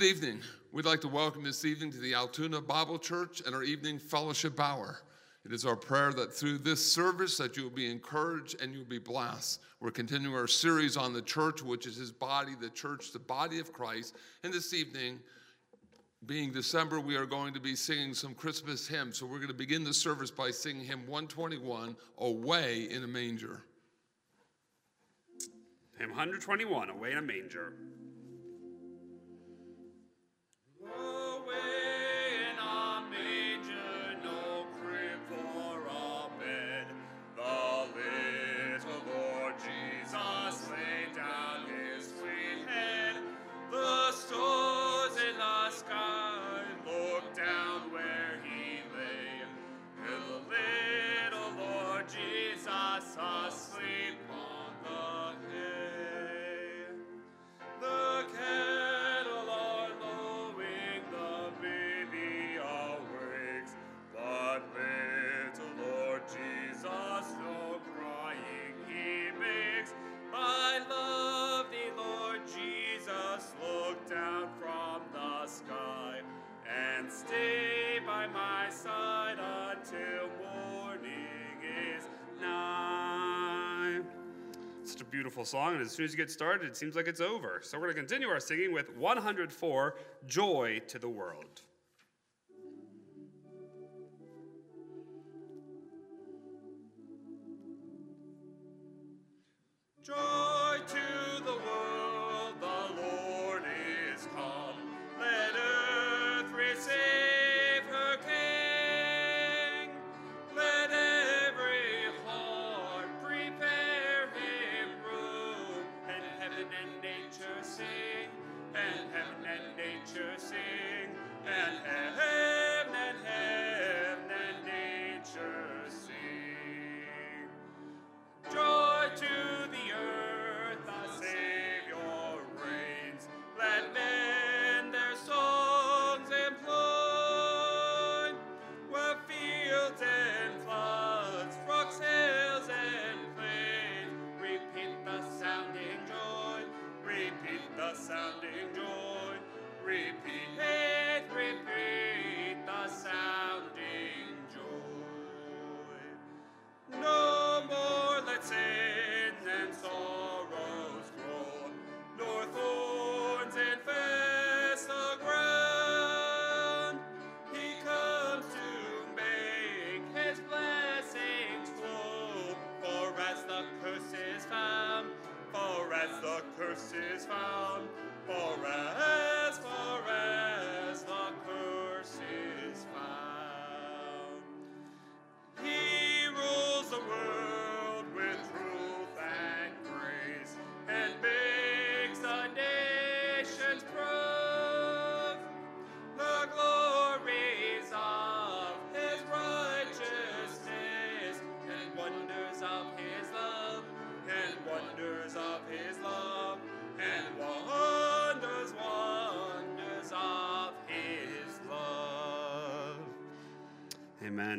Good evening. We'd like to welcome this evening to the Altoona Bible Church and our evening fellowship hour. It is our prayer that through this service that you will be encouraged and you'll be blessed. We're continuing our series on the church, which is his body, the church, the body of Christ. And this evening, being December, we are going to be singing some Christmas hymns. So we're going to begin the service by singing hymn 121, Away in a Manger. Hymn 121, Away in a Manger. Beautiful song, and as soon as you get started, it seems like it's over. So we're going to continue our singing with 104 Joy to the World.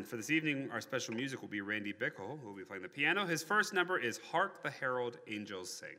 Amen. For this evening, our special music will be Randy Bickle, who will be playing the piano. His first number is Hark the Herald Angels Sing.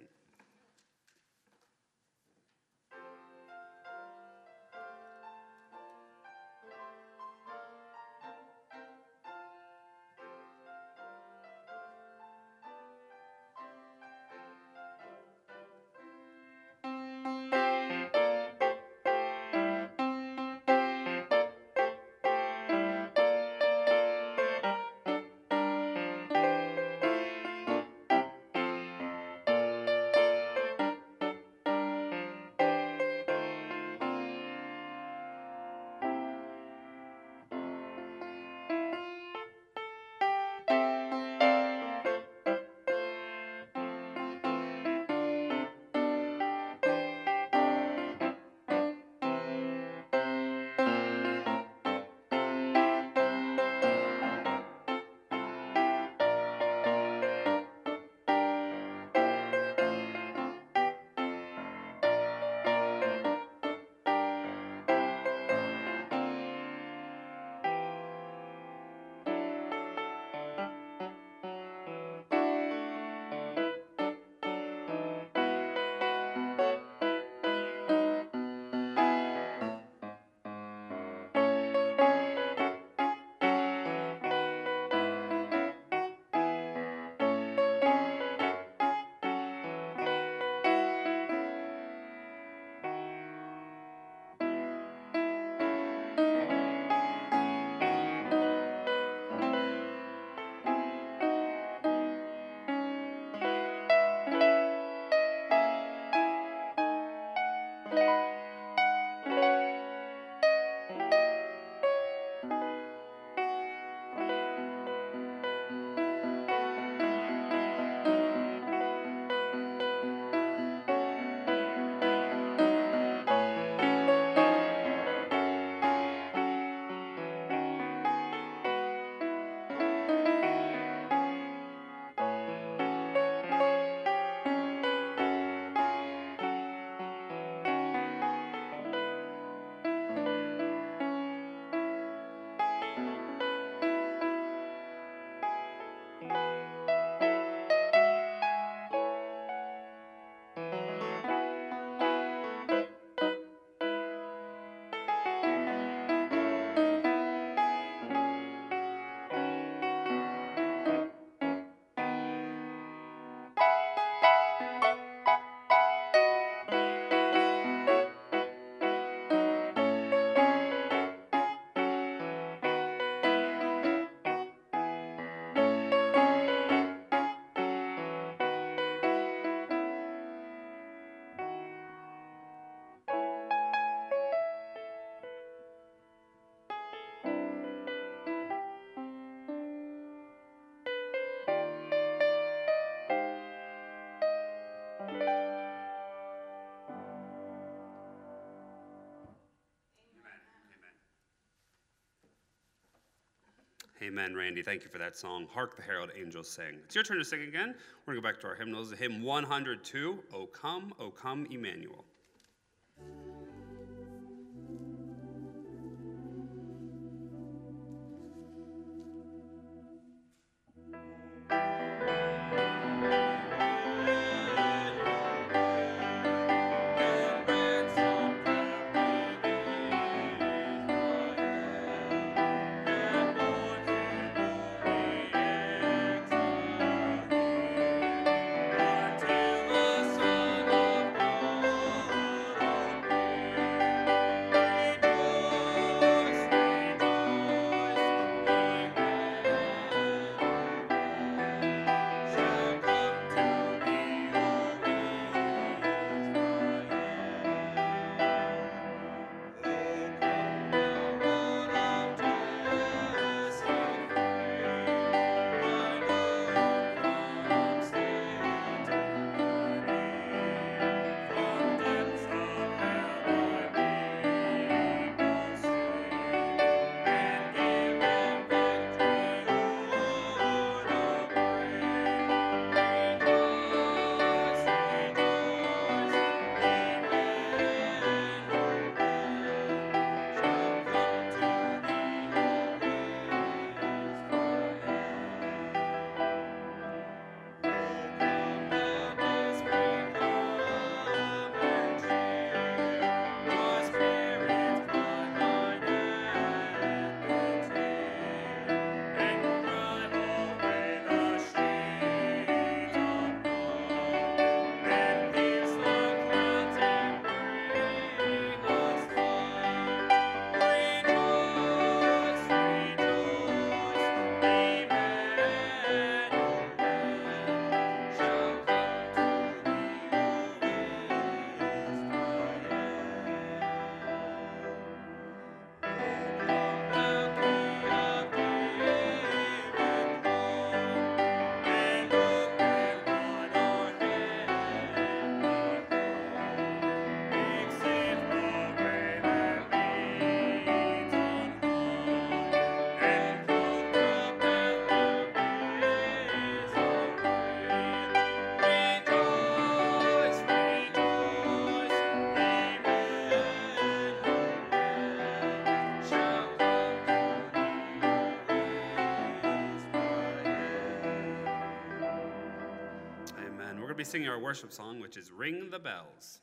Amen, Randy. Thank you for that song. Hark the Herald Angels Sing. It's your turn to sing again. We're going to go back to our hymnals. Hymn 102, O come, O come, Emmanuel. Singing our worship song, which is Ring the Bells.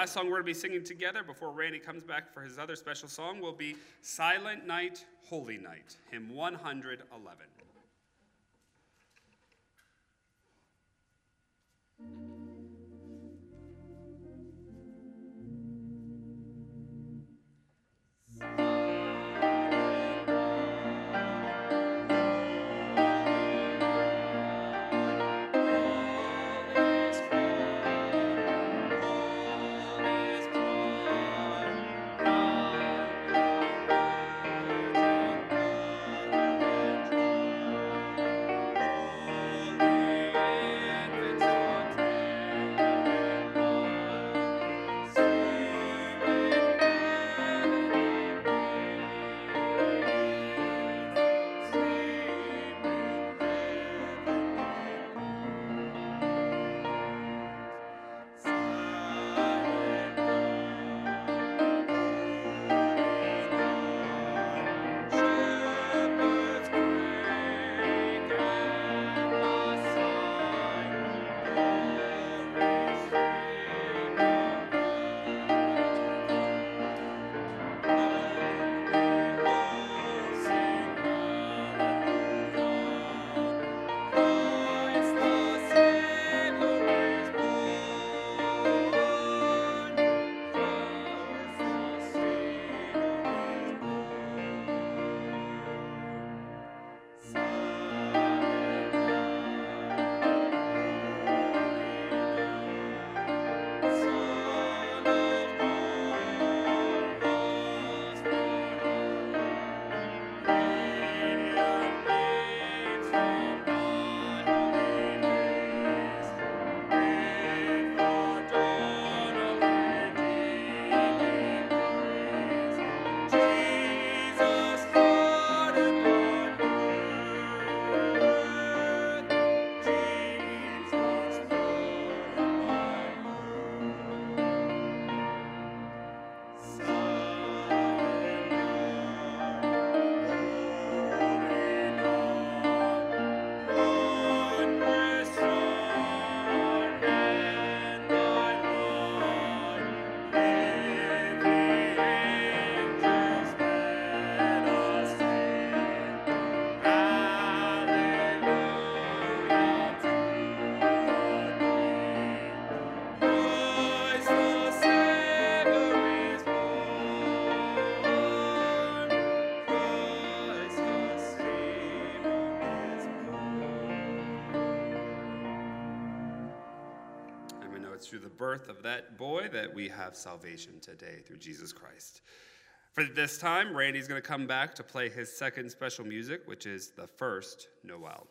Last song we're going to be singing together before Randy comes back for his other special song will be Silent Night, Holy Night, hymn 111. Birth of that boy that we have salvation today through Jesus Christ. For this time, Randy's going to come back to play his second special music, which is the first Noel.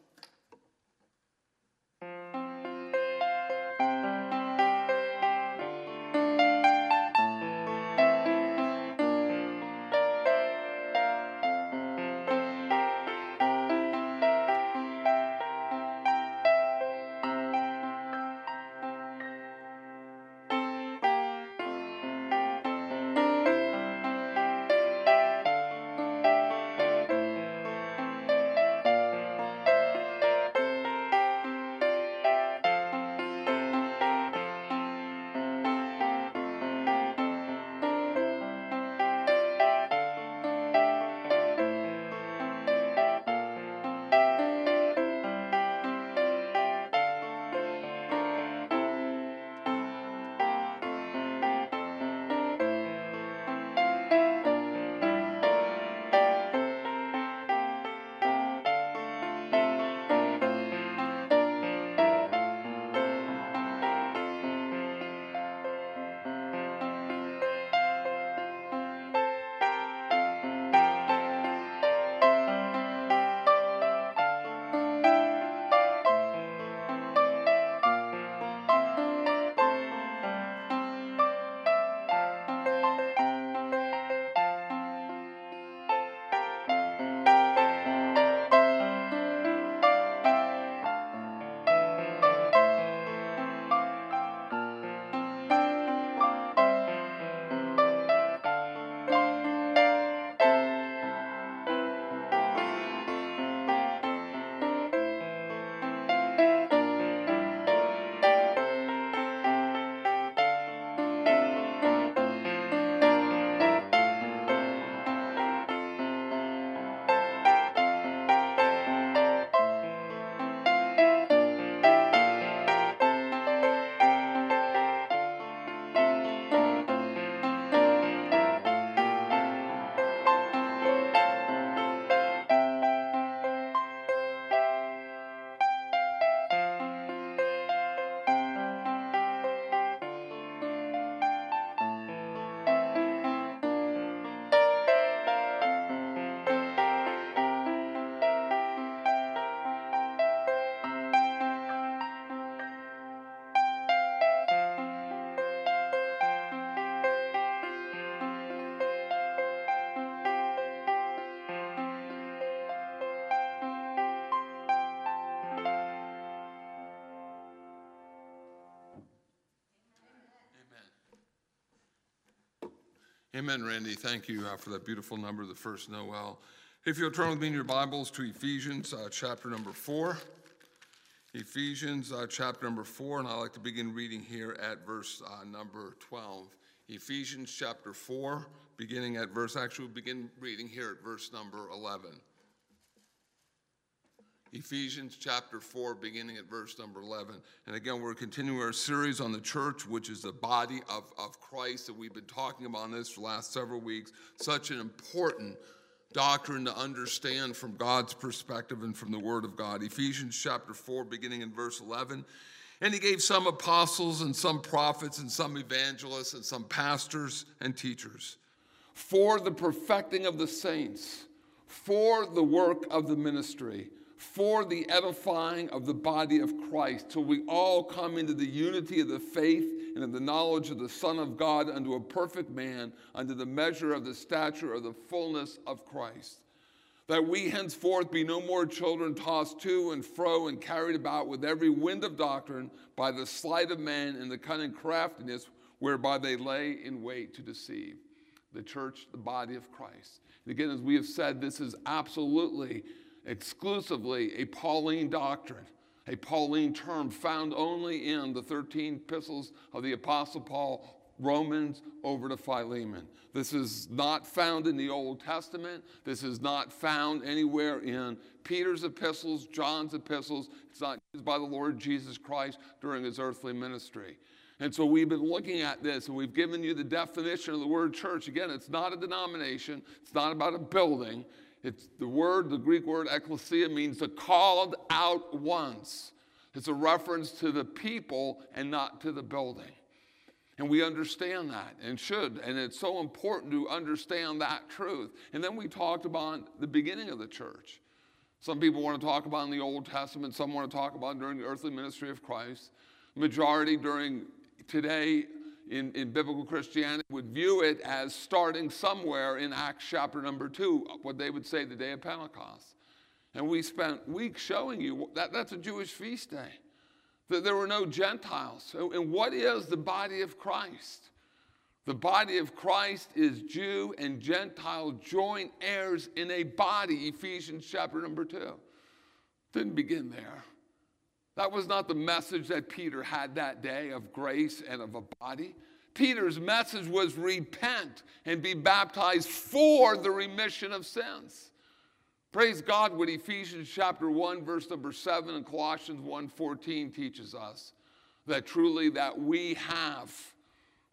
Amen, Randy. Thank you uh, for that beautiful number, the first Noel. If you'll turn with me in your Bibles to Ephesians uh, chapter number four. Ephesians uh, chapter number four, and I'd like to begin reading here at verse uh, number 12. Ephesians chapter 4, beginning at verse, actually, we'll begin reading here at verse number 11. Ephesians chapter 4, beginning at verse number 11. And again, we're continuing our series on the church, which is the body of, of Christ that we've been talking about this for the last several weeks. Such an important doctrine to understand from God's perspective and from the Word of God. Ephesians chapter 4, beginning in verse 11. And he gave some apostles and some prophets and some evangelists and some pastors and teachers for the perfecting of the saints, for the work of the ministry for the edifying of the body of Christ, till we all come into the unity of the faith and of the knowledge of the Son of God unto a perfect man, unto the measure of the stature of the fullness of Christ. That we henceforth be no more children tossed to and fro and carried about with every wind of doctrine by the sleight of men and the cunning craftiness whereby they lay in wait to deceive. The church, the body of Christ. And again, as we have said, this is absolutely exclusively a Pauline doctrine, a Pauline term found only in the 13 epistles of the Apostle Paul, Romans over to Philemon. This is not found in the Old Testament. This is not found anywhere in Peter's epistles, John's epistles. It's not used by the Lord Jesus Christ during his earthly ministry. And so we've been looking at this and we've given you the definition of the word church. Again, it's not a denomination, it's not about a building, it's the word, the Greek word ecclesia means the called out ones, It's a reference to the people and not to the building. And we understand that and should. And it's so important to understand that truth. And then we talked about the beginning of the church. Some people want to talk about in the Old Testament, some want to talk about during the earthly ministry of Christ. Majority during today in, in biblical Christianity would view it as starting somewhere in Acts chapter number two, what they would say the day of Pentecost. And we spent weeks showing you that that's a Jewish feast day, that there were no Gentiles. And what is the body of Christ? The body of Christ is Jew and Gentile joint heirs in a body, Ephesians chapter number two. Didn't begin there. That was not the message that Peter had that day of grace and of a body. Peter's message was repent and be baptized for the remission of sins. Praise God what Ephesians chapter 1 verse number 7 and Colossians 1:14 teaches us that truly that we have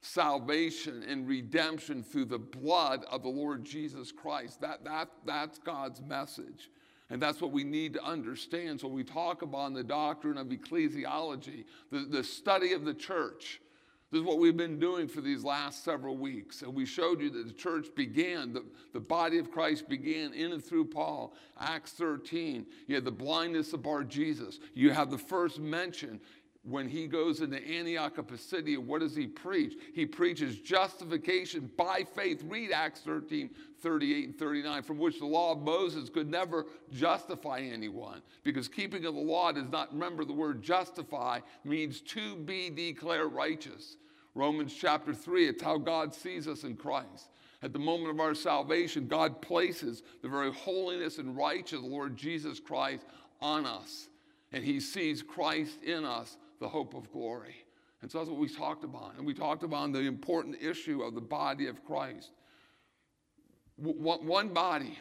salvation and redemption through the blood of the Lord Jesus Christ. That, that, that's God's message. And that's what we need to understand. So we talk about the doctrine of ecclesiology, the, the study of the church. This is what we've been doing for these last several weeks. And we showed you that the church began, the, the body of Christ began in and through Paul. Acts 13, you had the blindness of Bar Jesus. You have the first mention when he goes into Antioch of Pisidia, what does he preach? He preaches justification by faith. Read Acts 13, 38 and 39, from which the law of Moses could never justify anyone. Because keeping of the law does not, remember the word justify, means to be declared righteous. Romans chapter 3, it's how God sees us in Christ. At the moment of our salvation, God places the very holiness and righteous Lord Jesus Christ on us. And he sees Christ in us the hope of glory. And so that's what we talked about. And we talked about the important issue of the body of Christ. One body,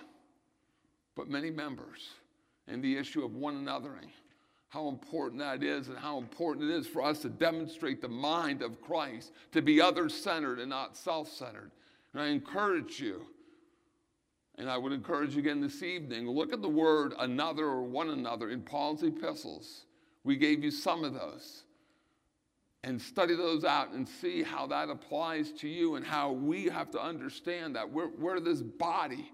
but many members, and the issue of one anothering. How important that is, and how important it is for us to demonstrate the mind of Christ, to be other centered and not self centered. And I encourage you, and I would encourage you again this evening, look at the word another or one another in Paul's epistles. We gave you some of those. And study those out and see how that applies to you and how we have to understand that. We're, we're this body.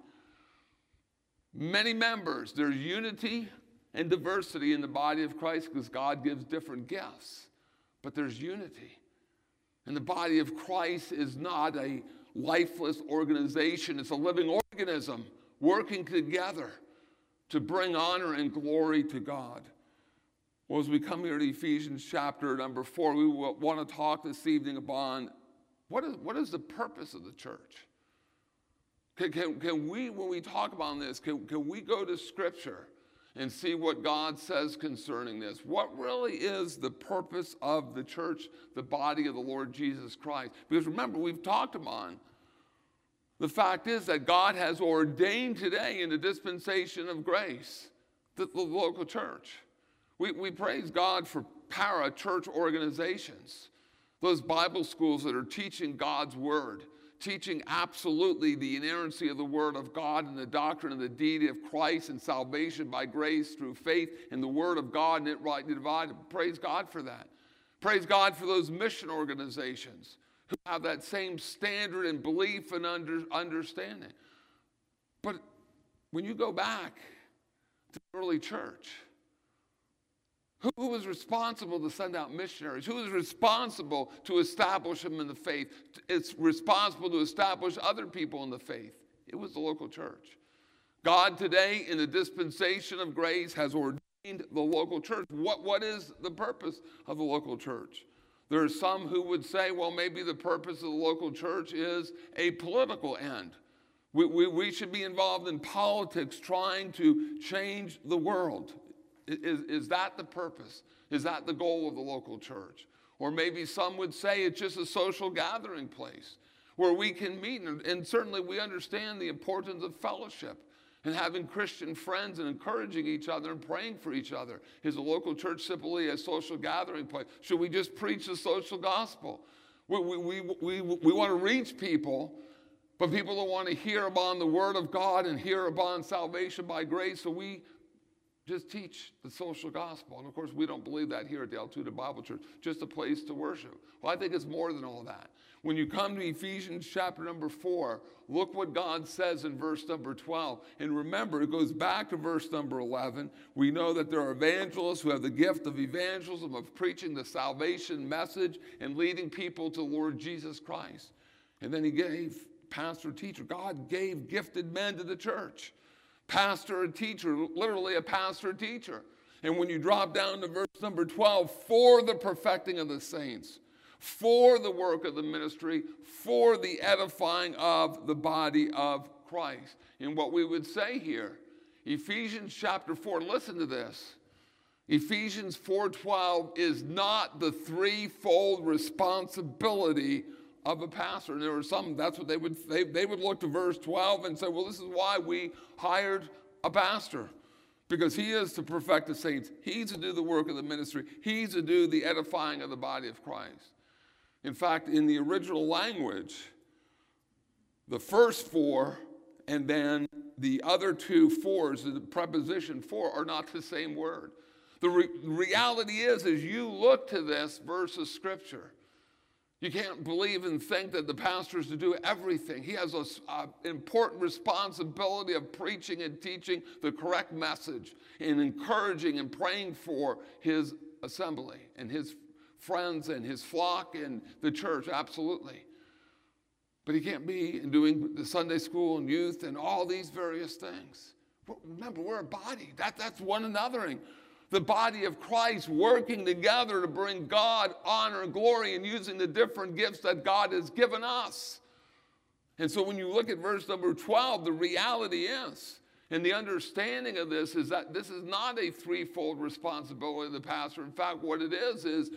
Many members, there's unity and diversity in the body of Christ because God gives different gifts, but there's unity. And the body of Christ is not a lifeless organization, it's a living organism working together to bring honor and glory to God. Well, as we come here to Ephesians chapter number four, we want to talk this evening about what is, what is the purpose of the church? Can, can, can we, when we talk about this, can, can we go to Scripture and see what God says concerning this? What really is the purpose of the church, the body of the Lord Jesus Christ? Because remember, we've talked about the fact is that God has ordained today in the dispensation of grace the, the local church. We, we praise God for para church organizations, those Bible schools that are teaching God's word, teaching absolutely the inerrancy of the word of God and the doctrine of the deity of Christ and salvation by grace through faith and the word of God and it rightly divided. Praise God for that. Praise God for those mission organizations who have that same standard and belief and under, understanding. But when you go back to the early church, who was responsible to send out missionaries? Who was responsible to establish them in the faith? It's responsible to establish other people in the faith. It was the local church. God today, in the dispensation of grace, has ordained the local church. What, what is the purpose of the local church? There are some who would say, well, maybe the purpose of the local church is a political end. We, we, we should be involved in politics trying to change the world. Is, is that the purpose? Is that the goal of the local church? Or maybe some would say it's just a social gathering place where we can meet. And, and certainly we understand the importance of fellowship and having Christian friends and encouraging each other and praying for each other. Is a local church simply a social gathering place? Should we just preach the social gospel? We, we, we, we, we want to reach people, but people don't want to hear about the word of God and hear about salvation by grace. So we just teach the social gospel. And of course, we don't believe that here at the Altoona Bible Church, just a place to worship. Well, I think it's more than all that. When you come to Ephesians chapter number four, look what God says in verse number 12. And remember, it goes back to verse number 11. We know that there are evangelists who have the gift of evangelism, of preaching the salvation message and leading people to Lord Jesus Christ. And then he gave pastor, teacher. God gave gifted men to the church. Pastor and teacher, literally a pastor teacher. And when you drop down to verse number 12, for the perfecting of the saints for the work of the ministry, for the edifying of the body of Christ. And what we would say here, Ephesians chapter 4, listen to this. Ephesians 4:12 is not the threefold responsibility of a pastor. There were some, that's what they would they, they would look to verse 12 and say, well, this is why we hired a pastor. Because he is to perfect the saints. He's to do the work of the ministry. He's to do the edifying of the body of Christ. In fact, in the original language, the first four and then the other two fours, the preposition for, are not the same word. The re- reality is, as you look to this verse of scripture, you can't believe and think that the pastor is to do everything. He has an uh, important responsibility of preaching and teaching the correct message and encouraging and praying for his assembly and his friends and his flock and the church, absolutely. But he can't be in doing the Sunday school and youth and all these various things. Remember, we're a body. That, that's one anothering. The body of Christ working together to bring God honor and glory and using the different gifts that God has given us. And so when you look at verse number 12, the reality is, and the understanding of this is that this is not a threefold responsibility of the pastor. In fact, what it is, is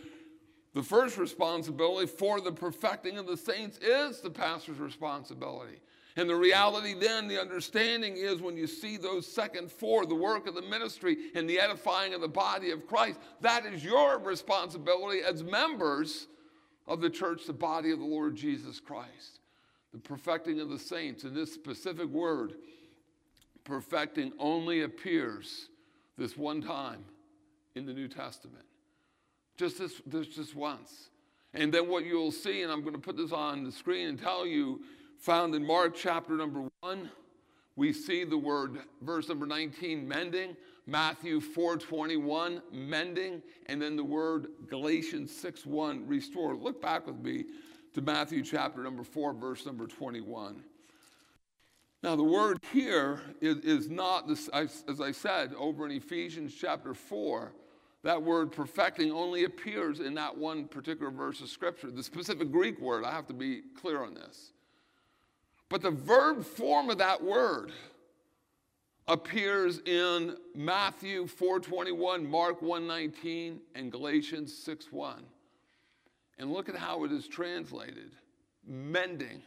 the first responsibility for the perfecting of the saints is the pastor's responsibility. And the reality then, the understanding is when you see those second four, the work of the ministry and the edifying of the body of Christ, that is your responsibility as members of the church, the body of the Lord Jesus Christ. The perfecting of the saints, and this specific word, perfecting, only appears this one time in the New Testament. Just this, this just once. And then what you'll see, and I'm going to put this on the screen and tell you, found in Mark chapter number one, we see the word, verse number 19, mending, Matthew 4:21, mending, and then the word Galatians 6:1, restore. Look back with me to Matthew chapter number 4, verse number 21. Now, the word here is, is not, this, as I said, over in Ephesians chapter 4, that word perfecting only appears in that one particular verse of scripture. The specific Greek word, I have to be clear on this. But the verb form of that word appears in Matthew 4:21, Mark 1:19, and Galatians 6:1. And look at how it is translated: mending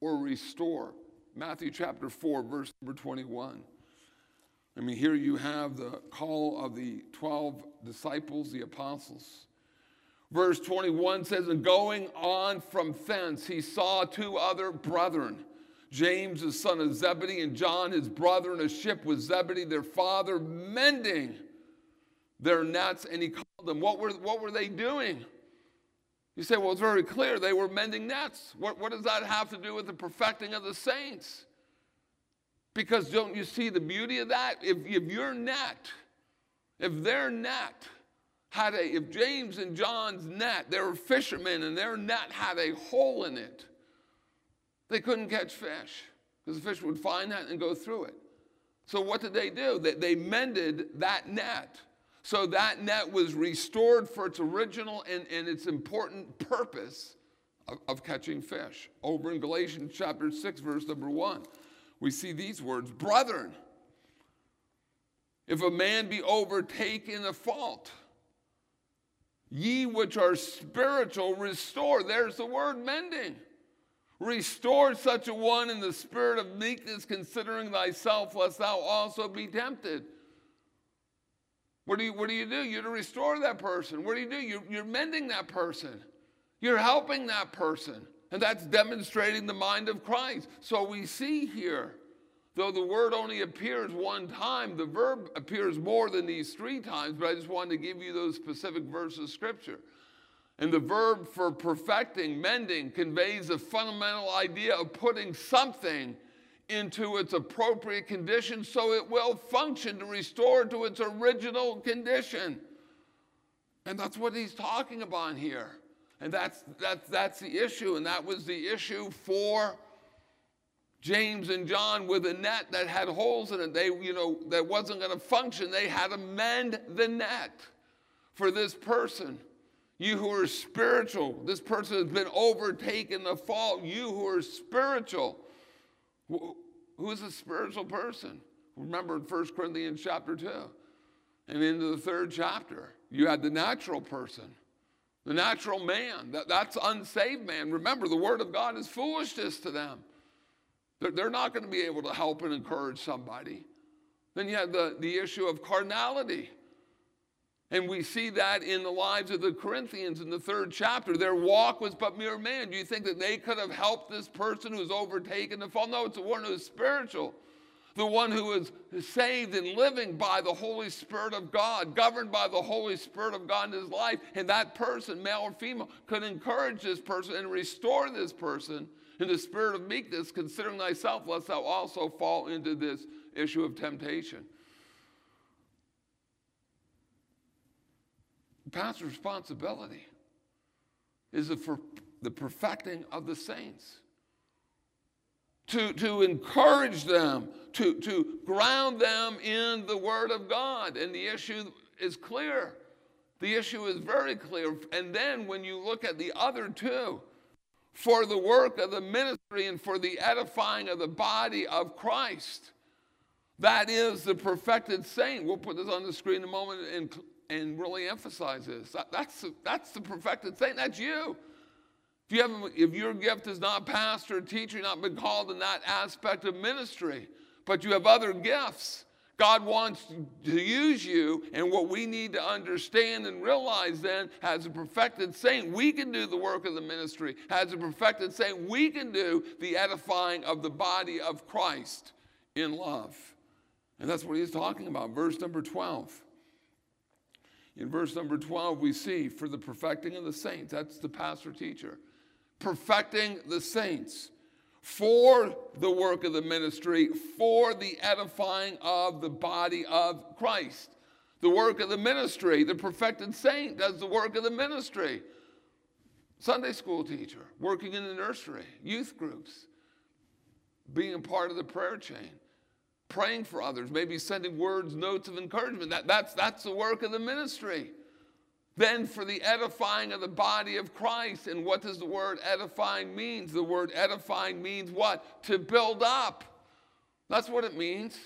or restore. Matthew chapter 4, verse number 21. I mean, here you have the call of the 12 disciples, the apostles. Verse 21 says, And going on from thence, he saw two other brethren, James, the son of Zebedee, and John, his brother, in a ship with Zebedee, their father, mending their nets. And he called them. What were, what were they doing? You say, Well, it's very clear. They were mending nets. What, what does that have to do with the perfecting of the saints? Because don't you see the beauty of that? If, if your net, if their net had a, if James and John's net, they were fishermen and their net had a hole in it, they couldn't catch fish because the fish would find that and go through it. So what did they do? They, they mended that net. So that net was restored for its original and, and its important purpose of, of catching fish. Over in Galatians chapter 6, verse number 1 we see these words Brethren, if a man be overtaken in a fault, ye which are spiritual, restore. There's the word mending. Restore such a one in the spirit of meekness, considering thyself, lest thou also be tempted. What do you, what do, you do? You're to restore that person. What do you do? You're, you're mending that person. You're helping that person. And that's demonstrating the mind of Christ. So we see here though the word only appears one time, the verb appears more than these three times, but I just wanted to give you those specific verses of scripture. And the verb for perfecting, mending, conveys a fundamental idea of putting something into its appropriate condition so it will function to restore to its original condition. And that's what he's talking about here. And that's, that's, that's the issue. And that was the issue for James and John with a net that had holes in it. They, you know, that wasn't going to function. They had to mend the net for this person. You who are spiritual, this person has been overtaken the fault. You who are spiritual, who's a spiritual person? Remember in 1 Corinthians chapter 2 and into the third chapter, you had the natural person, the natural man. That, that's unsaved man. Remember, the word of God is foolishness to them. They're, not going to be able to help and encourage somebody. Then you have the, the issue of carnality. And we see that in the lives of the Corinthians in the third chapter. Their walk was but mere man. Do you think that they could have helped this person who's overtaken the fall? No, it's the one who's spiritual. The one who is saved and living by the Holy Spirit of God, governed by the Holy Spirit of God in his life. And that person, male or female, could encourage this person and restore this person in the spirit of meekness, considering thyself, lest thou also fall into this issue of temptation. pastor's responsibility is for the perfecting of the saints. To, to encourage them, to, to ground them in the Word of God. And the issue is clear. The issue is very clear. And then when you look at the other two, for the work of the ministry and for the edifying of the body of Christ, that is the perfected saint. We'll put this on the screen in a moment and and really emphasize this. That, that's, that's the perfected saint. That's you. If, you haven't, if your gift is not pastor or teacher, not been called in that aspect of ministry, but you have other gifts. God wants to use you, and what we need to understand and realize then, as a perfected saint, we can do the work of the ministry. As a perfected saint, we can do the edifying of the body of Christ in love. And that's what he's talking about. Verse number 12. In verse number 12, we see for the perfecting of the saints, that's the pastor teacher, perfecting the saints for the work of the ministry, for the edifying of the body of Christ. The work of the ministry, the perfected saint does the work of the ministry. Sunday school teacher, working in the nursery, youth groups, being a part of the prayer chain praying for others, maybe sending words, notes of encouragement. That, that's, that's the work of the ministry. Then for the edifying of the body of Christ. And what does the word edifying means? The word edifying means what? To build up. That's what it means.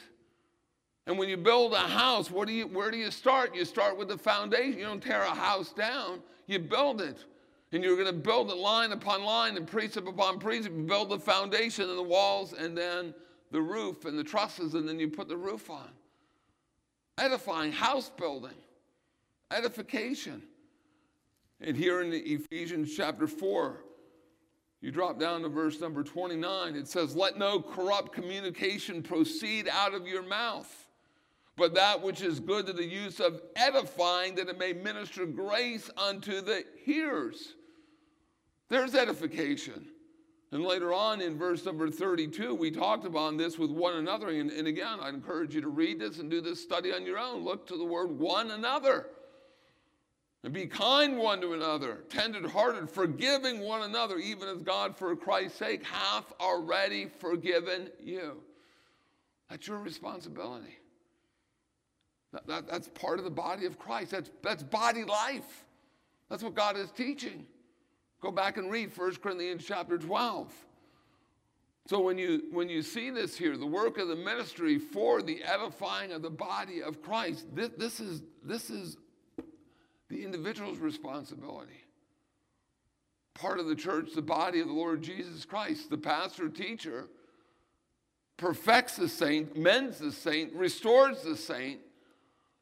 And when you build a house, do you, where do you start? You start with the foundation. You don't tear a house down, you build it. And you're going to build it line upon line and precept upon precept. You build the foundation and the walls, and then the roof and the trusses, and then you put the roof on. Edifying, house building, edification. And here in Ephesians chapter 4, you drop down to verse number 29, it says, Let no corrupt communication proceed out of your mouth, but that which is good to the use of edifying, that it may minister grace unto the hearers. There's edification. And later on in verse number 32, we talked about this with one another. And, and again, I encourage you to read this and do this study on your own. Look to the word one another. And be kind one to another, tender hearted, forgiving one another, even as God, for Christ's sake, hath already forgiven you. That's your responsibility. That, that, that's part of the body of Christ. That's, that's body life. That's what God is teaching. Go back and read 1 Corinthians chapter 12. So when you when you see this here, the work of the ministry for the edifying of the body of Christ, this, this is this is the individual's responsibility. Part of the church, the body of the Lord Jesus Christ, the pastor teacher perfects the saint, mends the saint, restores the saint,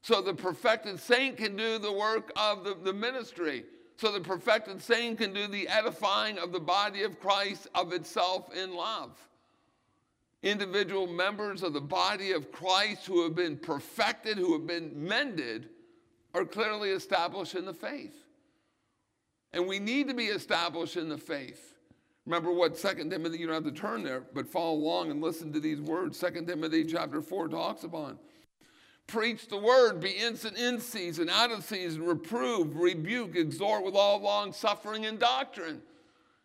so the perfected saint can do the work of the, the ministry so the perfected saint can do the edifying of the body of Christ of itself in love. individual members of the body of Christ who have been perfected, who have been mended, are clearly established in the faith. And we need to be established in the faith. Remember what Second Timothy, you don't have to turn there, but follow along and listen to these words. Second Timothy chapter 4 talks about. Preach the word, be instant in season, out of season, reprove, rebuke, exhort with all long suffering and doctrine.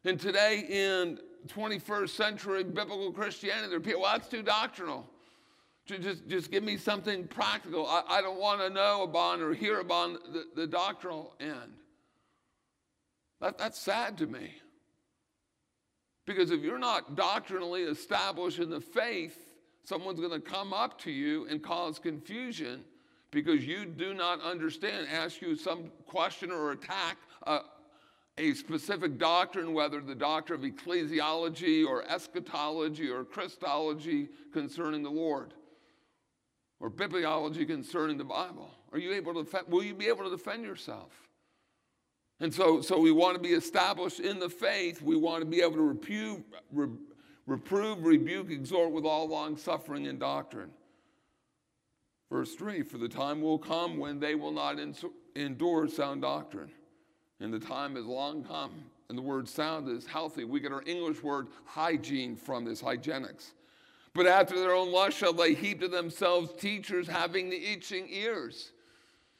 And today in 21st century biblical Christianity, there are people, well, that's too doctrinal. Just, just give me something practical. I, I don't want to know about or hear about the, the doctrinal end. That, that's sad to me. Because if you're not doctrinally established in the faith, someone's going to come up to you and cause confusion because you do not understand, ask you some question or attack uh, a specific doctrine, whether the doctrine of ecclesiology or eschatology or Christology concerning the Lord or bibliology concerning the Bible. Are you able to defend, will you be able to defend yourself? And so, so we want to be established in the faith. We want to be able to reprove, re, reprove, rebuke, exhort with all long suffering and doctrine. Verse 3 For the time will come when they will not endure sound doctrine. And the time is long come. And the word sound is healthy. We get our English word hygiene from this, hygienics. But after their own lust shall they heap to themselves teachers having the itching ears.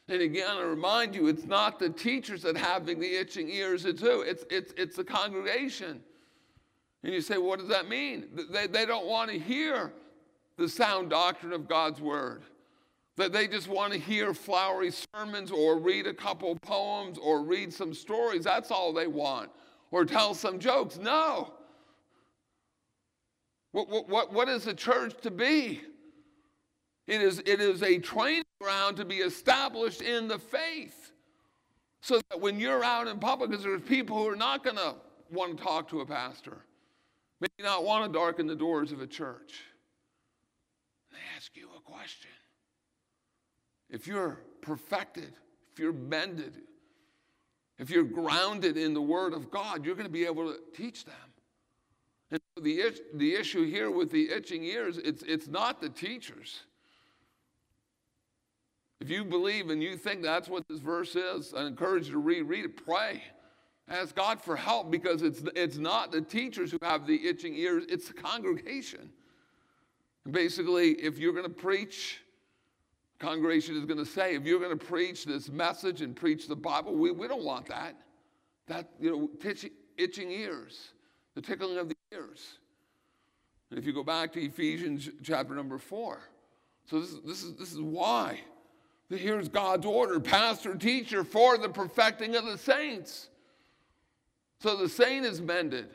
And again, I remind you, it's not the teachers that having the itching ears, it's who? It's, it's, it's the congregation. And you say, what does that mean? They, they don't want to hear the sound doctrine of God's word. That they just want to hear flowery sermons or read a couple poems or read some stories. That's all they want. Or tell some jokes. No. What, what, what is the church to be? It is, it is a training ground to be established in the faith. So that when you're out in public, because there's people who are not going to want to talk to a pastor, maybe not want to darken the doors of a church. They ask you a question. If you're perfected, if you're bended, if you're grounded in the Word of God, you're going to be able to teach them. And the, the issue here with the itching ears, it's, it's not the teachers. If you believe and you think that's what this verse is, I encourage you to read, read it, pray. Ask God for help because it's, it's not the teachers who have the itching ears, it's the congregation. And basically, if you're going to preach, congregation is going to say, if you're going to preach this message and preach the Bible, we, we don't want that. That, you know, itching ears, the tickling of the ears. And if you go back to Ephesians chapter number four, so this, this, is, this is why Here's God's order pastor, teacher for the perfecting of the saints. So the saint is mended,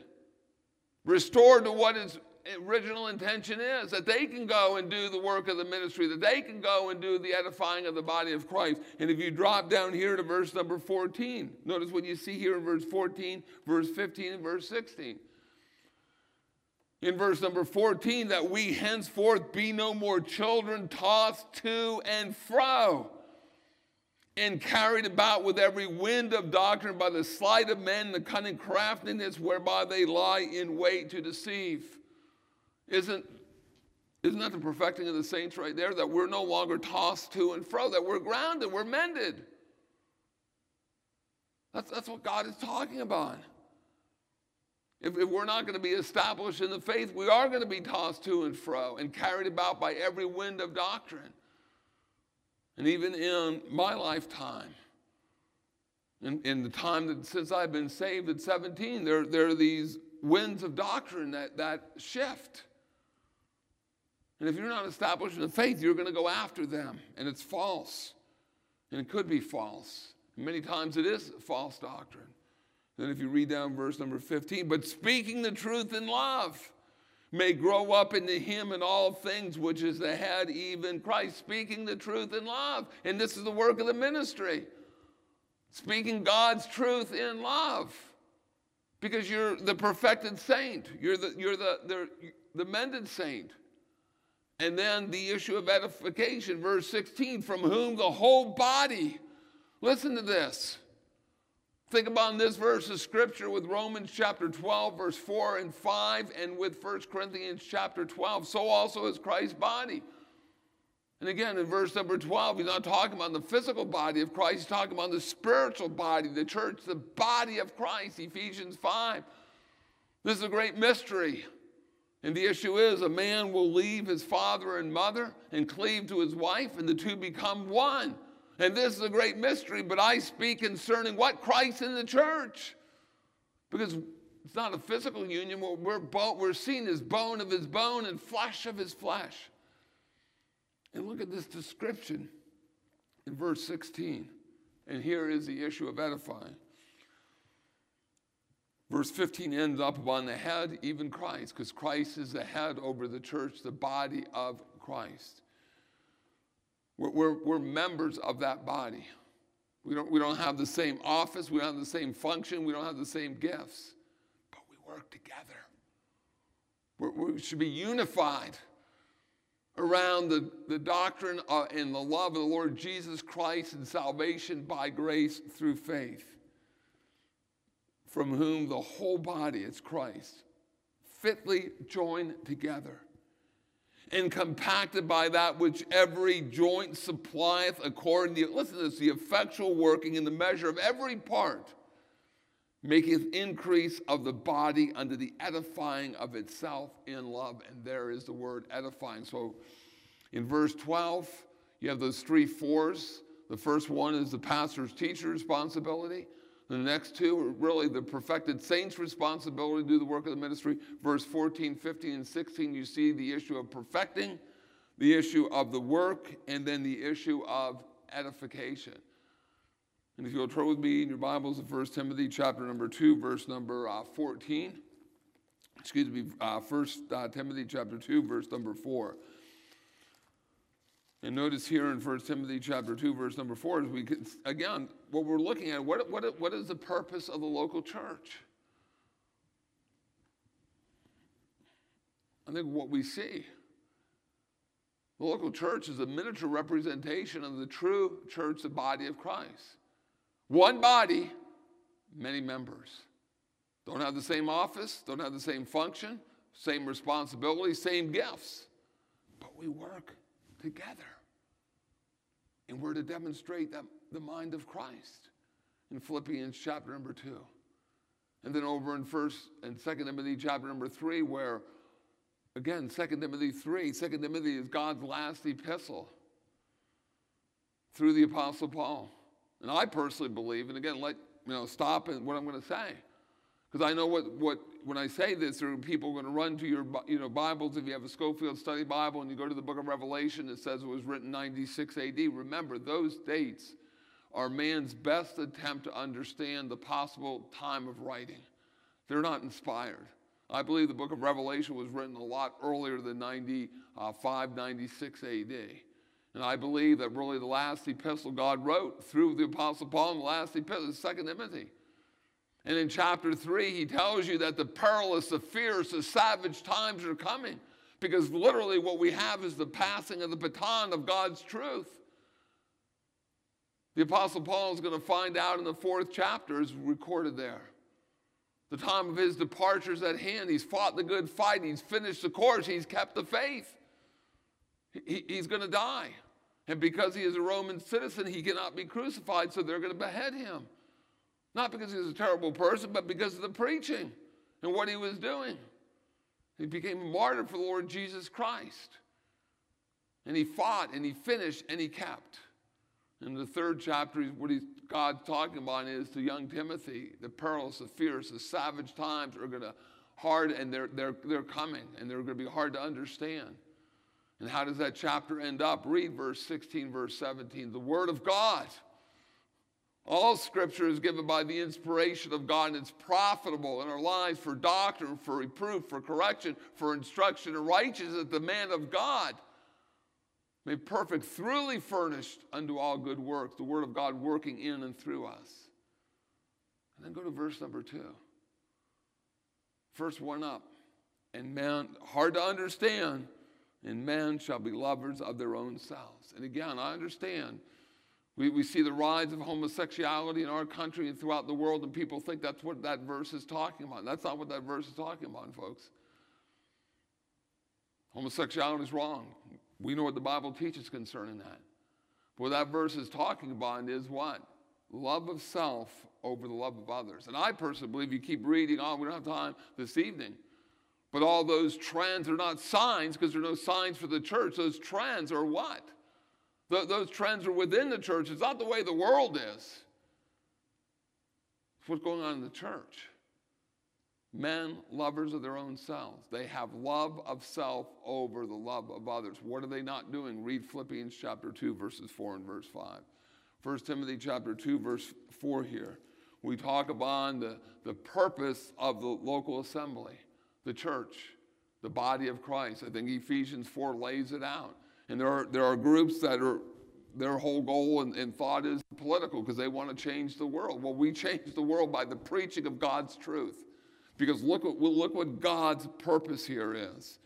restored to what his original intention is that they can go and do the work of the ministry, that they can go and do the edifying of the body of Christ. And if you drop down here to verse number 14, notice what you see here in verse 14, verse 15, and verse 16 in verse number 14 that we henceforth be no more children tossed to and fro and carried about with every wind of doctrine by the sleight of men, the cunning craftiness whereby they lie in wait to deceive. Isn't, isn't that the perfecting of the saints right there? That we're no longer tossed to and fro, that we're grounded, we're mended. That's, that's what God is talking about. If, if we're not going to be established in the faith, we are going to be tossed to and fro and carried about by every wind of doctrine. And even in my lifetime, in, in the time that since I've been saved at 17, there, there are these winds of doctrine that, that shift. And if you're not established in the faith, you're going to go after them. And it's false. And it could be false. Many times it is false doctrine. Then, if you read down verse number 15, but speaking the truth in love may grow up into him in all things, which is the head, even Christ, speaking the truth in love. And this is the work of the ministry speaking God's truth in love. Because you're the perfected saint, you're the, you're the, the, the mended saint. And then the issue of edification, verse 16, from whom the whole body, listen to this Think about this verse of scripture with Romans chapter 12, verse 4 and 5, and with 1 Corinthians chapter 12. So also is Christ's body. And again, in verse number 12, he's not talking about the physical body of Christ, he's talking about the spiritual body, the church, the body of Christ, Ephesians 5. This is a great mystery. And the issue is a man will leave his father and mother and cleave to his wife, and the two become one. And this is a great mystery, but I speak concerning what? Christ in the church. Because it's not a physical union, we're, we're seen as bone of his bone and flesh of his flesh. And look at this description in verse 16. And here is the issue of edifying. Verse 15 ends up upon the head, even Christ, because Christ is the head over the church, the body of Christ. We're, we're, we're, members of that body. We don't, we don't have the same office, we don't have the same function, we don't have the same gifts, but we work together. We're, we should be unified around the, the doctrine uh, and the love of the Lord Jesus Christ and salvation by grace through faith from whom the whole body, is Christ, fitly joined together and compacted by that which every joint supplieth according to, listen to this, the effectual working in the measure of every part, maketh increase of the body unto the edifying of itself in love. And there is the word edifying. So in verse 12, you have those three fours. The first one is the pastor's teacher responsibility. The next two are really the perfected saints' responsibility to do the work of the ministry. Verse 14, 15, and 16, you see the issue of perfecting, the issue of the work, and then the issue of edification. And if you'll turn with me in your Bibles to 1 Timothy chapter number 2, verse number uh, 14. Excuse me, uh, 1 uh, Timothy chapter 2, verse number 4. And notice here in 1 Timothy chapter 2, verse number 4, is we again, what we're looking at, what, what, what is the purpose of the local church? I think what we see, the local church is a miniature representation of the true church, the body of Christ. One body, many members. Don't have the same office, don't have the same function, same responsibility, same gifts, but we work together. And we're to demonstrate that, the mind of Christ in Philippians chapter number two. And then over in first and second Timothy chapter number three, where again, second Timothy 3, second Timothy is God's last epistle through the Apostle Paul. And I personally believe, and again, let you know, stop and what I'm going to say. Because I know what, what when I say this, there are people going to run to your you know, Bibles. If you have a Scofield Study Bible and you go to the book of Revelation, it says it was written 96 AD. Remember, those dates are man's best attempt to understand the possible time of writing. They're not inspired. I believe the book of Revelation was written a lot earlier than 95, 96 AD. And I believe that really the last epistle God wrote through the Apostle Paul and the last epistle is 2 Timothy. And in chapter 3, he tells you that the perilous, the fierce, the savage times are coming. Because literally, what we have is the passing of the baton of God's truth. The Apostle Paul is going to find out in the fourth chapter, is recorded there. The time of his departure is at hand. He's fought the good fight, he's finished the course, he's kept the faith. He, he's going to die. And because he is a Roman citizen, he cannot be crucified, so they're going to behead him. Not because he was a terrible person, but because of the preaching and what he was doing. He became a martyr for the Lord Jesus Christ. And he fought and he finished and he kept. In the third chapter, what God's talking about is to young Timothy, the perilous, the fierce, the savage times are going to hard and they're, they're, they're coming and they're going to be hard to understand. And how does that chapter end up? Read verse 16, verse 17. The word of God all scripture is given by the inspiration of God and it's profitable in our lives for doctrine, for reproof, for correction, for instruction in righteousness, that the man of God may perfect, thoroughly furnished unto all good works, the word of God working in and through us. And then go to verse number two. First one up. And man, hard to understand, and men shall be lovers of their own selves. And again, I understand We, we see the rise of homosexuality in our country and throughout the world, and people think that's what that verse is talking about. That's not what that verse is talking about, folks. Homosexuality is wrong. We know what the Bible teaches concerning that. But what that verse is talking about is what? Love of self over the love of others. And I personally believe you keep reading on, we don't have time this evening. But all those trends are not signs because there are no signs for the church. Those trends are what? Th- those trends are within the church. It's not the way the world is, it's what's going on in the church. Men, lovers of their own selves. They have love of self over the love of others. What are they not doing? Read Philippians chapter 2, verses 4 and verse 5. 1 Timothy chapter 2, verse 4 here. We talk about the, the purpose of the local assembly, the church, the body of Christ. I think Ephesians 4 lays it out. And there are, there are groups that are, their whole goal and, and thought is political because they want to change the world. Well, we change the world by the preaching of God's truth. Because look what, look what God's purpose here is.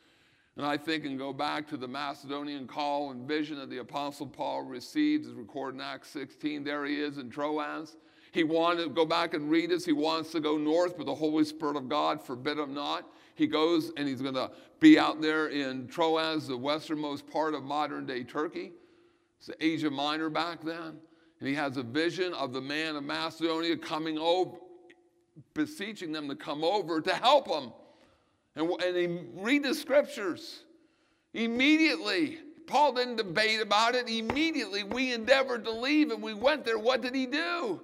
And I think and go back to the Macedonian call and vision that the Apostle Paul received, as recorded in Acts 16. There he is in Troas. He wanted to go back and read this. He wants to go north, but the Holy Spirit of God forbid him not. He goes and he's going to be out there in Troas, the westernmost part of modern day Turkey. It's Asia Minor back then. And he has a vision of the man of Macedonia coming over, beseeching them to come over to help him. And, and he read the scriptures. Immediately, Paul didn't debate about it. Immediately, we endeavored to leave and we went there. What did he do?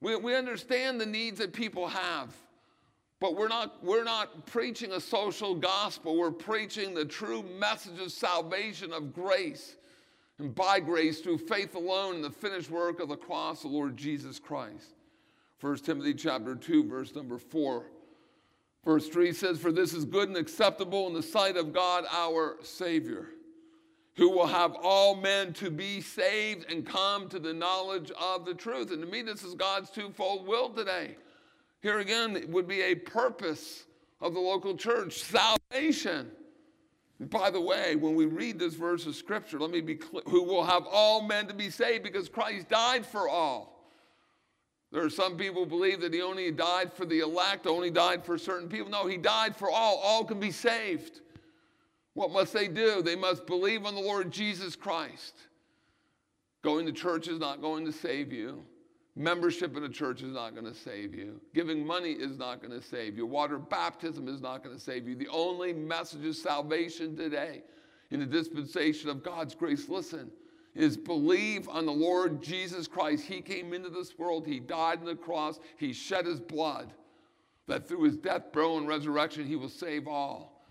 We, we understand the needs that people have. But we're not, we're not preaching a social gospel. We're preaching the true message of salvation, of grace, and by grace through faith alone in the finished work of the cross of the Lord Jesus Christ. 1 Timothy chapter 2, verse number 4. Verse 3 says, For this is good and acceptable in the sight of God our Savior, who will have all men to be saved and come to the knowledge of the truth. And to me, this is God's twofold will today. Here again it would be a purpose of the local church salvation. By the way, when we read this verse of scripture, let me be clear who will have all men to be saved because Christ died for all. There are some people believe that he only died for the elect, only died for certain people. No, he died for all. All can be saved. What must they do? They must believe on the Lord Jesus Christ. Going to church is not going to save you. Membership in a church is not going to save you. Giving money is not going to save you. Water baptism is not going to save you. The only message of salvation today in the dispensation of God's grace, listen, is believe on the Lord Jesus Christ. He came into this world, He died on the cross, He shed His blood, that through His death, burial, and resurrection, He will save all.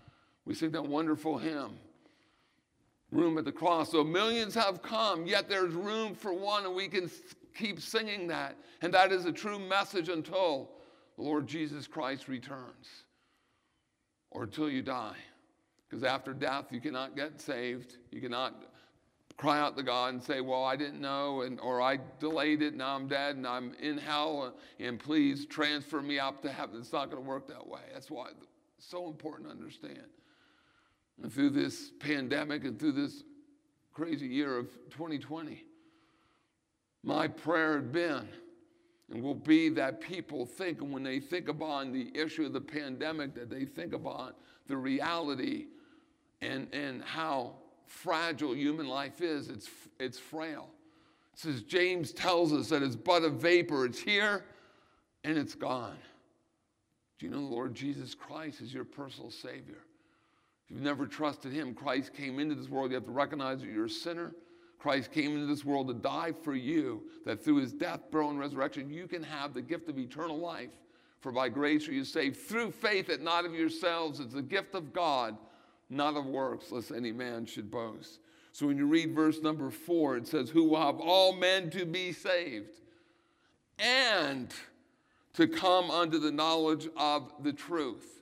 We sing that wonderful hymn, Room at the Cross. So millions have come, yet there's room for one, and we can keep singing that. And that is a true message until the Lord Jesus Christ returns or until you die. Because after death, you cannot get saved. You cannot cry out to God and say, Well, I didn't know, and, or I delayed it, now I'm dead, and I'm in hell, and please transfer me up to heaven. It's not going to work that way. That's why it's so important to understand. And through this pandemic and through this crazy year of 2020, my prayer had been and will be that people think, and when they think about the issue of the pandemic, that they think about the reality and, and how fragile human life is. It's, it's frail. It says James tells us that it's but a vapor. It's here and it's gone. Do you know the Lord Jesus Christ is your personal Savior? If you've never trusted Him, Christ came into this world. You have to recognize that you're a sinner. Christ came into this world to die for you, that through his death, burial, and resurrection, you can have the gift of eternal life. For by grace are you saved through faith, that not of yourselves. It's the gift of God, not of works, lest any man should boast. So when you read verse number four, it says, Who will have all men to be saved and to come unto the knowledge of the truth.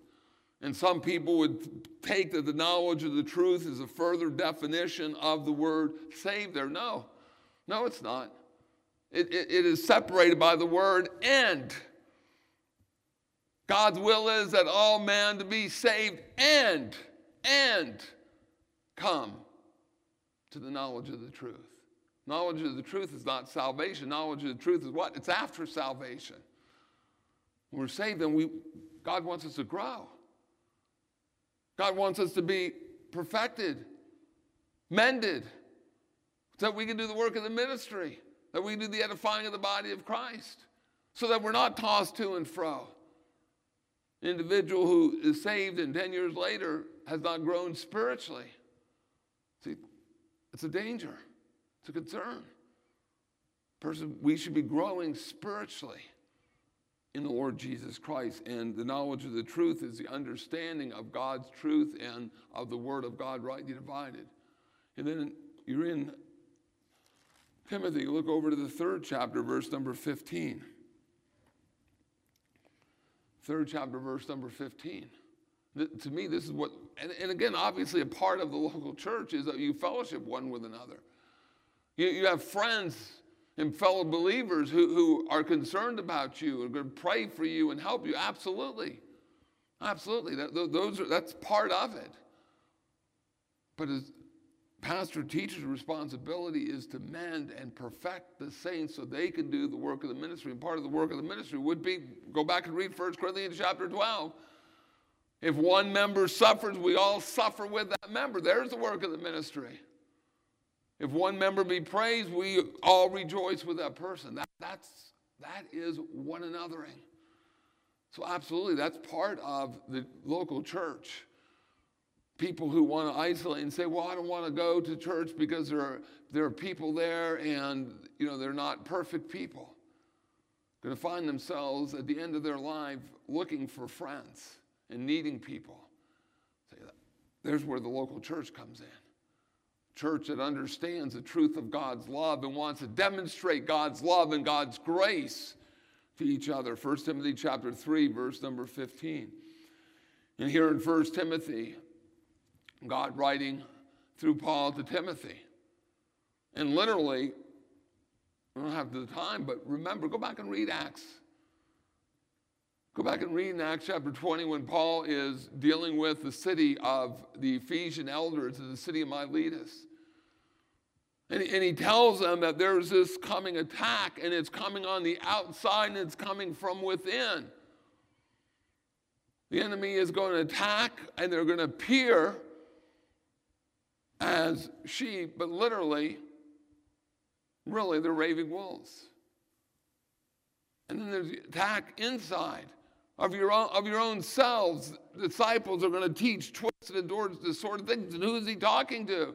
And some people would take that the knowledge of the truth is a further definition of the word saved there. No, no, it's not. It, it, it is separated by the word and. God's will is that all men to be saved and, and come to the knowledge of the truth. Knowledge of the truth is not salvation. Knowledge of the truth is what? It's after salvation. When we're saved, then we, God wants us to grow. God wants us to be perfected, mended, so that we can do the work of the ministry, that we can do the edifying of the body of Christ, so that we're not tossed to and fro. An individual who is saved and 10 years later has not grown spiritually. See, it's a danger, it's a concern. Person, we should be growing spiritually in the Lord Jesus Christ. And the knowledge of the truth is the understanding of God's truth and of the Word of God rightly divided. And then you're in Timothy, look over to the third chapter, verse number 15. Third chapter, verse number 15. to me, this is what, and, and, again, obviously, a part of the local church is that you fellowship one with another. You, you have friends and fellow believers who, who are concerned about you and going to pray for you and help you. Absolutely. Absolutely. That, those are, that's part of it. But as pastor teacher's responsibility is to mend and perfect the saints so they can do the work of the ministry. And part of the work of the ministry would be go back and read 1 Corinthians chapter 12. If one member suffers, we all suffer with that member. There's the work of the ministry. If one member be praised, we all rejoice with that person. That, that's, that is one anothering. So, absolutely, that's part of the local church people who want to isolate and say, well, I don't want to go to church because there are, there are people there and, you know, they're not perfect people. Going to find themselves at the end of their life looking for friends and needing people. There's where the local church comes in. Church that understands the truth of God's love and wants to demonstrate God's love and God's grace to each other. 1 Timothy chapter 3, verse number 15. And here in 1 Timothy, God writing through Paul to Timothy. And literally, I don't have the time, but remember, go back and read Acts. Go back and read in Acts chapter 20 when Paul is dealing with the city of the Ephesian elders in the city of Miletus. And, and he tells them that there's this coming attack, and it's coming on the outside and it's coming from within. The enemy is going to attack, and they're going to appear as sheep, but literally, really, they're raving wolves. And then there's the attack inside of your own, of your own selves. Disciples are going to teach twisted and of things. And who is he talking to?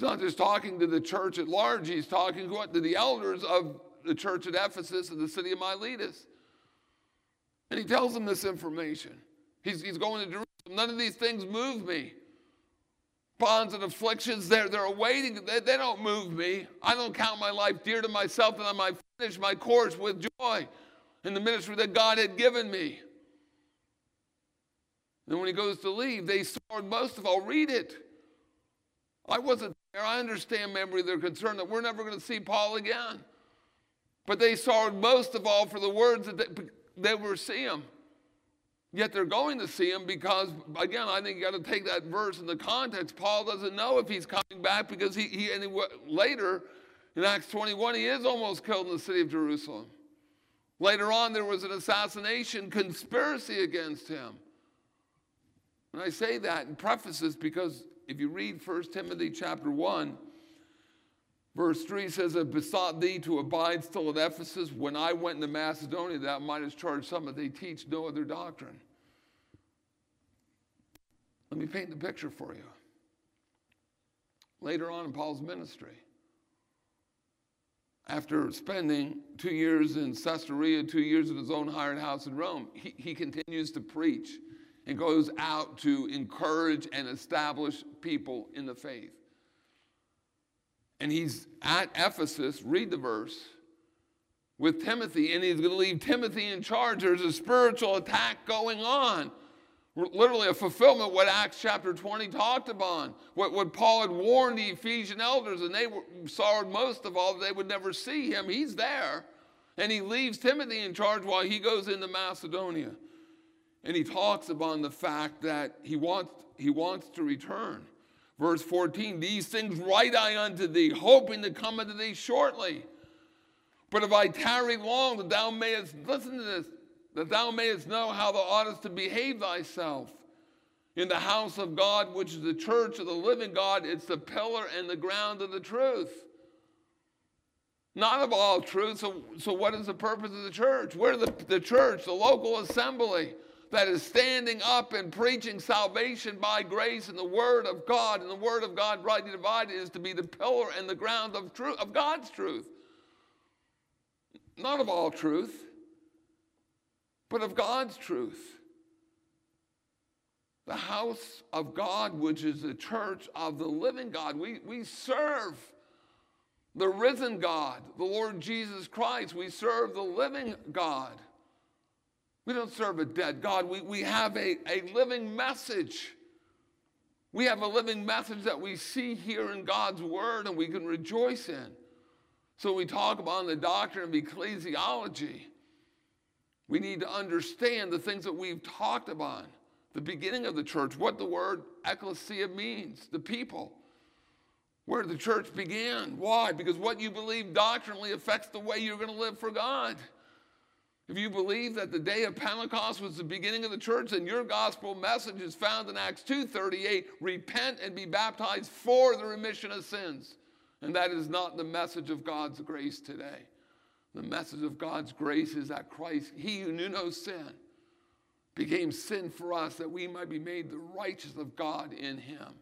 He's not just talking to the church at large, he's talking to, what, to the elders of the church at Ephesus and the city of Miletus. And he tells them this information. He's, he's going to Jerusalem. None of these things move me bonds and afflictions, they're, they're awaiting. They, they don't move me. I don't count my life dear to myself that I might finish my course with joy in the ministry that God had given me. And when he goes to leave, they sorrowed most of all. Read it. I wasn't there. I understand memory. They're concerned that we're never going to see Paul again. But they sorrowed most of all for the words that they, they were seeing. Yet they're going to see him because, again, I think you got to take that verse in the context. Paul doesn't know if he's coming back because he, he and later in Acts 21, he is almost killed in the city of Jerusalem. Later on, there was an assassination conspiracy against him. And I say that in prefaces because if you read 1 Timothy chapter 1, verse 3 says, I besought thee to abide still at Ephesus when I went into Macedonia, that I might have charged some that they teach no other doctrine. Let me paint the picture for you. Later on in Paul's ministry, after spending two years in Caesarea, two years in his own hired house in Rome, he, he continues to preach and goes out to encourage and establish people in the faith. And he's at Ephesus, read the verse, with Timothy, and he's going to leave Timothy in charge. There's a spiritual attack going on. Literally a fulfillment what Acts chapter 20 talked about. What, what Paul had warned the Ephesian elders, and they sorrowed most of all that they would never see him. He's there. And he leaves Timothy in charge while he goes into Macedonia. And he talks about the fact that he wants, he wants to return. Verse 14, these things write I unto thee, hoping to come unto thee shortly. But if I tarry long, that thou mayest, listen to this, that thou mayest know how thou oughtest to behave thyself in the house of God, which is the church of the living God. It's the pillar and the ground of the truth. Not of all truth. So, so what is the purpose of the church? where the, the church, the local assembly that is standing up and preaching salvation by grace in the Word of God, and the Word of God rightly divided is to be the pillar and the ground of truth of God's truth. Not of all truth, but of God's truth. The house of God, which is the church of the living God. We, we serve the risen God, the Lord Jesus Christ. We serve the living God. We don't serve a dead God. We, we have a, a living message. We have a living message that we see here in God's word and we can rejoice in. So we talk about the doctrine of ecclesiology. We need to understand the things that we've talked about. The beginning of the church, what the word ecclesia means, the people. Where the church began. Why? Because what you believe doctrinally affects the way you're going to live for God. If you believe that the day of Pentecost was the beginning of the church, then your gospel message is found in Acts 2:38, repent and be baptized for the remission of sins. And that is not the message of God's grace today. The message of God's grace is that Christ, he who knew no sin, became sin for us that we might be made the righteous of God in him.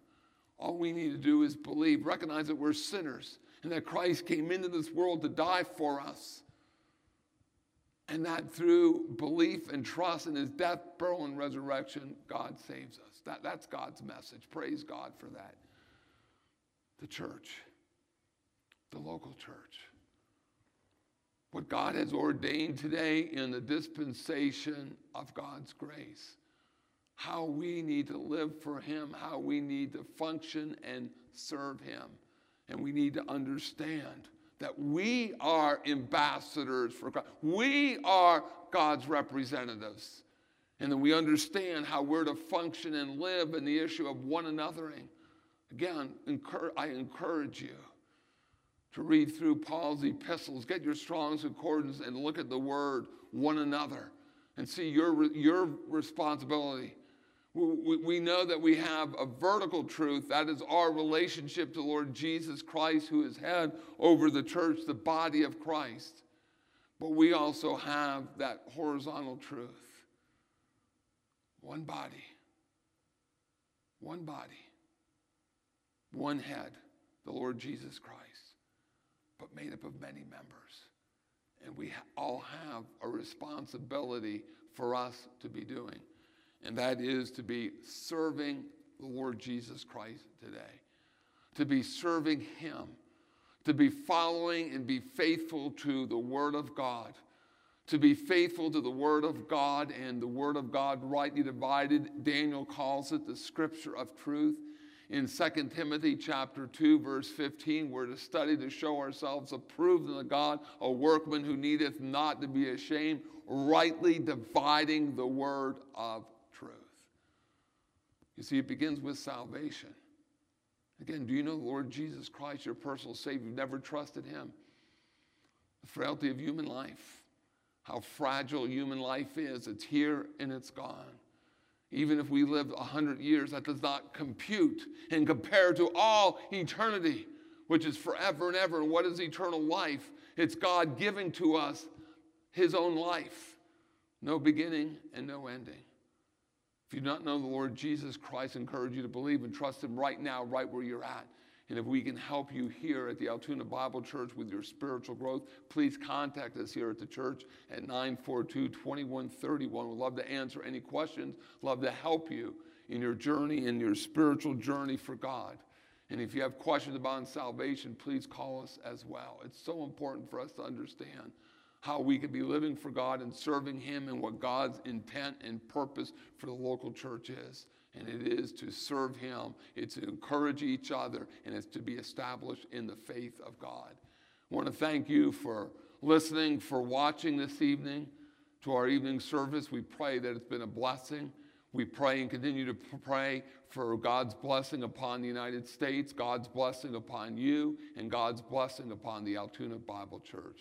All we need to do is believe, recognize that we're sinners, and that Christ came into this world to die for us and that through belief and trust in his death, burial, and resurrection, God saves us. That, that's God's message. Praise God for that. The church, the local church. What God has ordained today in the dispensation of God's grace. How we need to live for Him, how we need to function and serve Him. And we need to understand that we are ambassadors for God. We are God's representatives. And then we understand how we're to function and live in the issue of one anothering. Again, I encourage you to read through Paul's epistles, get your Strong's Concordance, and look at the word one another and see your, your responsibility we know that we have a vertical truth, that is our relationship to Lord Jesus Christ, who is head over the church, the body of Christ. But we also have that horizontal truth one body, one body, one head, the Lord Jesus Christ, but made up of many members. And we all have a responsibility for us to be doing and that is to be serving the Lord Jesus Christ today, to be serving Him, to be following and be faithful to the Word of God, to be faithful to the Word of God and the Word of God rightly divided. Daniel calls it the Scripture of truth. In 2 Timothy chapter 2, verse 15, we're to study to show ourselves approved unto God, a workman who needeth not to be ashamed, rightly dividing the word of. You see, it begins with salvation. Again, do you know Lord Jesus Christ, your personal Savior? You've never trusted Him. The frailty of human life, how fragile human life is. It's here and it's gone. Even if we live 100 years, that does not compute and compare to all eternity, which is forever and ever. And what is eternal life? It's God giving to us His own life, no beginning and no ending. If you do not know the Lord Jesus Christ, I encourage you to believe and trust Him right now, right where you're at. And if we can help you here at the Altoona Bible Church with your spiritual growth, please contact us here at the church at 942 2131. We'd love to answer any questions, love to help you in your journey, in your spiritual journey for God. And if you have questions about salvation, please call us as well. It's so important for us to understand how we could be living for God and serving Him and what God's intent and purpose for the local church is. And it is to serve Him, it's to encourage each other, and it's to be established in the faith of God. I want to thank you for listening, for watching this evening to our evening service. We pray that it's been a blessing. We pray and continue to pray for God's blessing upon the United States, God's blessing upon you, and God's blessing upon the Altoona Bible Church.